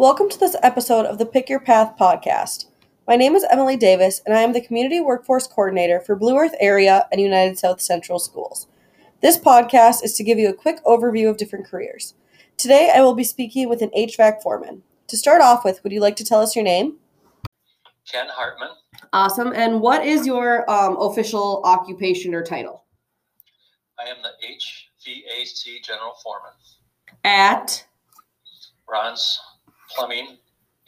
Welcome to this episode of the Pick Your Path podcast. My name is Emily Davis, and I am the Community Workforce Coordinator for Blue Earth Area and United South Central Schools. This podcast is to give you a quick overview of different careers. Today, I will be speaking with an HVAC foreman. To start off with, would you like to tell us your name? Ken Hartman. Awesome. And what is your um, official occupation or title? I am the HVAC General Foreman. At Ron's Plumbing,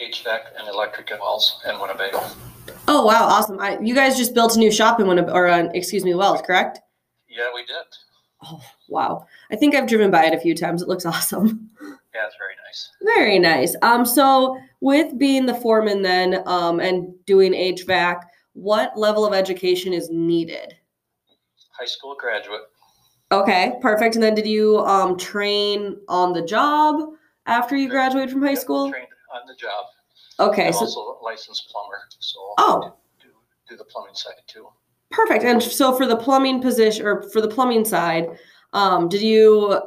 HVAC, and Electric and Wells in Winnebago. oh wow, awesome! I, you guys just built a new shop in Winneb- or uh, excuse me, Wells, correct? Yeah, we did. Oh wow! I think I've driven by it a few times. It looks awesome. Yeah, it's very nice. Very nice. Um, so with being the foreman then, um, and doing HVAC, what level of education is needed? High school graduate. Okay, perfect. And then did you um train on the job after you graduated from high school? Trained on the job. Okay, I'm so also a licensed plumber, so Oh. I do, do the plumbing side too. perfect. And so for the plumbing position or for the plumbing side, um, did you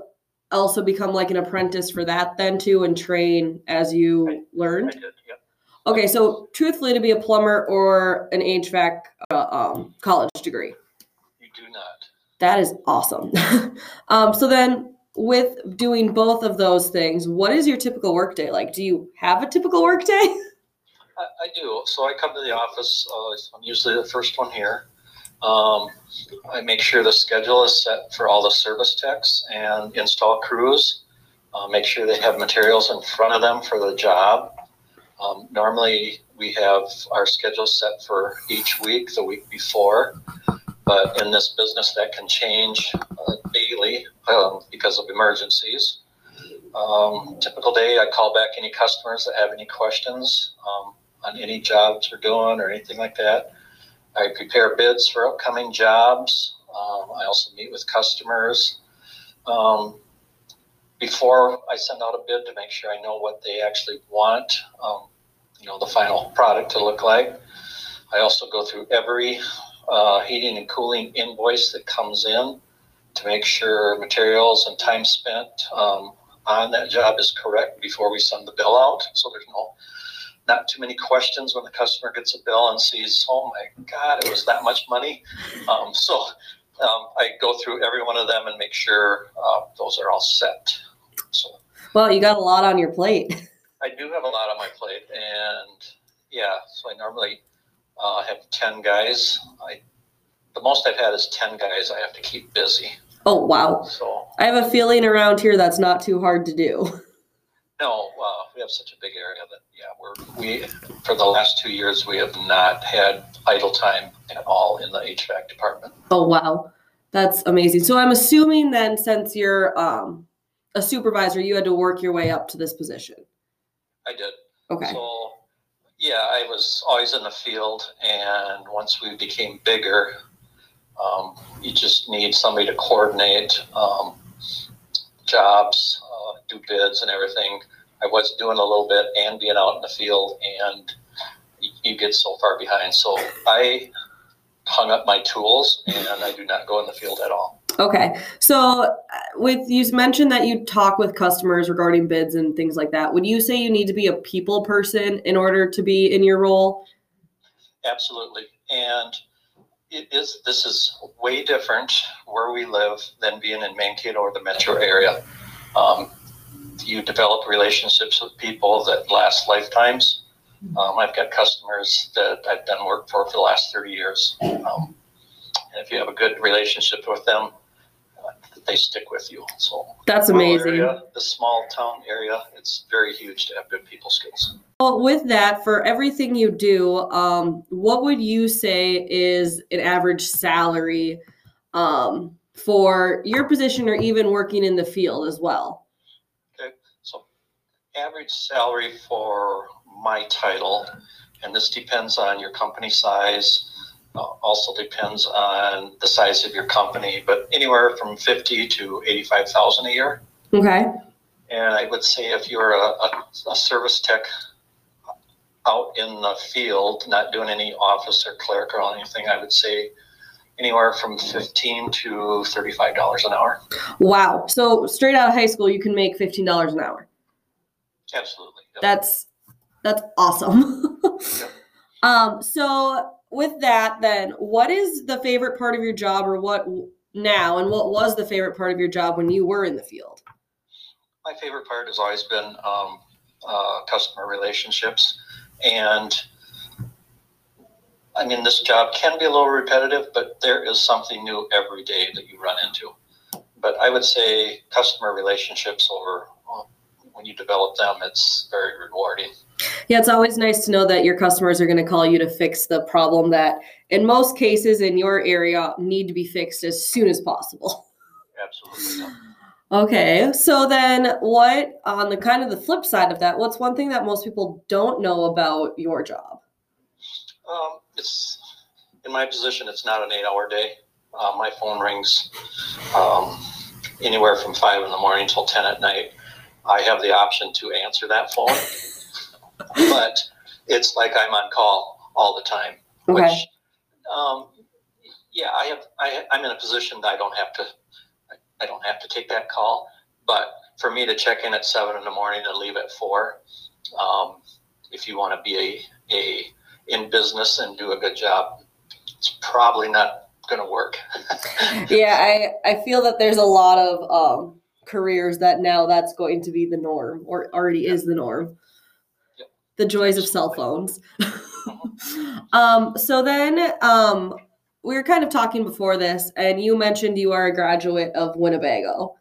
also become like an apprentice for that then too and train as you I learned? did, yep. Okay, so truthfully, to be a plumber or an HVAC uh, um, college degree. You do not. That is awesome. um, so then, with doing both of those things, what is your typical workday like? Do you have a typical workday? I, I do. So I come to the office. Uh, I'm usually the first one here. Um, I make sure the schedule is set for all the service techs and install crews. Uh, make sure they have materials in front of them for the job. Um, normally, we have our schedule set for each week, the week before. But in this business, that can change uh, um, because of emergencies. Um, typical day, I call back any customers that have any questions. Um, on any jobs we're doing or anything like that. I prepare bids for upcoming jobs. Um, I also meet with customers um, before I send out a bid to make sure I know what they actually want, um, you know, the final product to look like. I also go through every uh, heating and cooling invoice that comes in to make sure materials and time spent um, on that job is correct before we send the bill out. So there's no not too many questions when the customer gets a bill and sees, oh my God, it was that much money. Um, so um, I go through every one of them and make sure uh, those are all set. So Well, you got a lot on your plate. I do have a lot on my plate, and yeah, so I normally uh, have ten guys. I the most I've had is ten guys. I have to keep busy. Oh, wow. So I have a feeling around here that's not too hard to do. no, uh, we have such a big area that yeah, we're we for the last two years we have not had idle time at all in the HVAC department. Oh, wow. That's amazing. So I'm assuming then, since you're um, a supervisor, you had to work your way up to this position. I did. Okay. So, yeah, I was always in the field, and once we became bigger, um, you just need somebody to coordinate um, jobs, uh, do bids, and everything. I was doing a little bit and being out in the field, and you, you get so far behind. So I hung up my tools, and I do not go in the field at all. Okay. So uh, with you mentioned that you talk with customers regarding bids and things like that. Would you say you need to be a people person in order to be in your role? Absolutely. And it is this is way different where we live than being in Mankato or the metro area. Um, you develop relationships with people that last lifetimes. Um, I've got customers that I've done work for for the last 30 years. Um, and if you have a good relationship with them, they stick with you. So That's amazing. Area, the small town area, it's very huge to have good people skills. Well, with that, for everything you do, um, what would you say is an average salary um, for your position or even working in the field as well? Okay, so average salary for my title, and this depends on your company size, also depends on the size of your company, but anywhere from 50 to 85,000 a year. Okay. And I would say if you're a, a, a service tech out in the field, not doing any office or clerk or anything, I would say anywhere from 15 to $35 an hour. Wow. So straight out of high school, you can make $15 an hour. Absolutely. Yep. That's that's awesome. Yep. um, so with that, then, what is the favorite part of your job, or what now, and what was the favorite part of your job when you were in the field? My favorite part has always been um, uh, customer relationships, and I mean this job can be a little repetitive, but there is something new every day that you run into. But I would say customer relationships over when you develop them, it's very rewarding. Yeah, it's always nice to know that your customers are going to call you to fix the problem that, in most cases in your area, need to be fixed as soon as possible. Absolutely. Okay, so then what, on the kind of the flip side of that, what's one thing that most people don't know about your job? Um, it's in my position. It's not an eight-hour day. Uh, my phone rings um, anywhere from five in the morning till ten at night. I have the option to answer that phone, but it's like I'm on call all the time. Okay. Which, um, yeah, I have. I, I'm in a position that I don't have to. I don't have to take that call. But for me to check in at seven in the morning and leave at four, um, if you want to be a, a in business and do a good job, it's probably not going to work. yeah, I I feel that there's a lot of um, careers that now that's going to be the norm, or already is the norm. The joys of cell phones. um, so then, um, we were kind of talking before this, and you mentioned you are a graduate of Winnebago.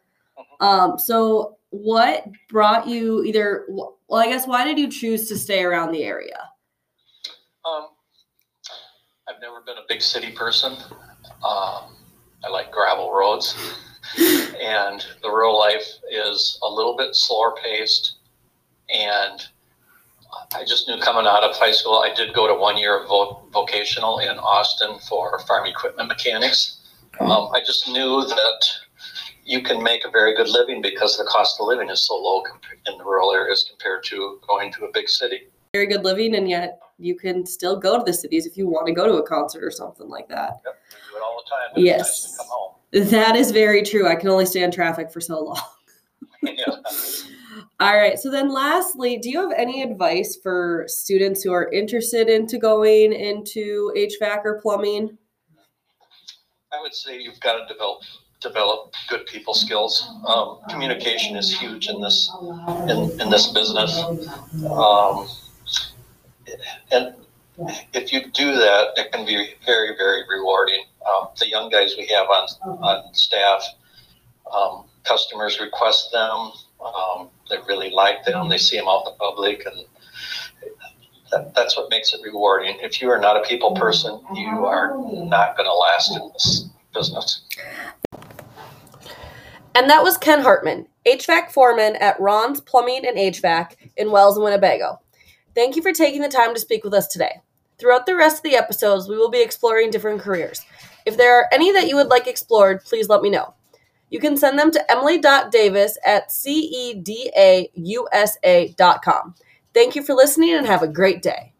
Um, so what brought you either? Well, I guess why did you choose to stay around the area? Um, I've never been a big city person. Um, I like gravel roads, and the rural life is a little bit slower paced. And I just knew coming out of high school, I did go to one year of vo- vocational in Austin for farm equipment mechanics. Um, I just knew that you can make a very good living because the cost of living is so low comp- in the rural areas compared to going to a big city. Very good living, and yet you can still go to the cities if you want to go to a concert or something like that. Yep, we do it all the time. Yes. nice to come home. That is very true. I can only stand traffic for so long. yeah. All right. So then lastly, do you have any advice for students who are interested into going into HVAC or plumbing? I would say you've got to develop develop good people skills. Um, communication is huge in this in, in this business, um, and if you do that, it can be very very rewarding. Um, the young guys we have on on staff, um, customers request them. Um, they really like them. They see them out in the public, and that, that's what makes it rewarding. If you are not a people person, you are not going to last in this business. And that was Ken Hartman, HVAC foreman at Ron's Plumbing and HVAC in Wells and Winnebago. Thank you for taking the time to speak with us today. Throughout the rest of the episodes, we will be exploring different careers. If there are any that you would like explored, please let me know. You can send them to emily.davis at cedausa.com. Thank you for listening and have a great day.